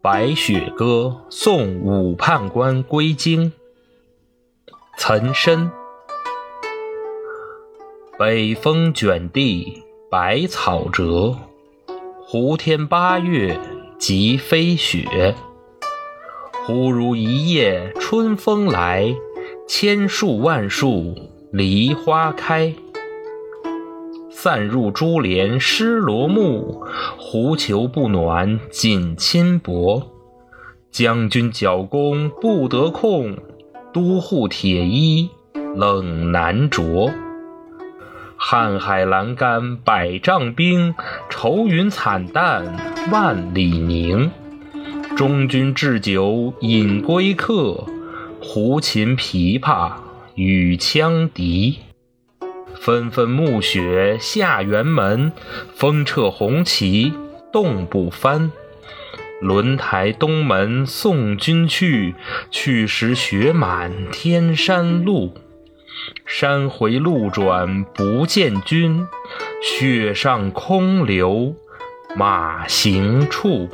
白雪歌送武判官归京。岑参。北风卷地白草折，胡天八月即飞雪。忽如一夜春风来，千树万树梨花开。散入珠帘湿罗幕，狐裘不暖锦衾薄。将军角弓不得控，都护铁衣冷难着。瀚海阑干百丈冰，愁云惨淡万里凝。中军置酒饮归客，胡琴琵琶与羌笛。纷纷暮雪下辕门，风掣红旗冻不翻。轮台东门送君去，去时雪满天山路。山回路转不见君，雪上空留马行处。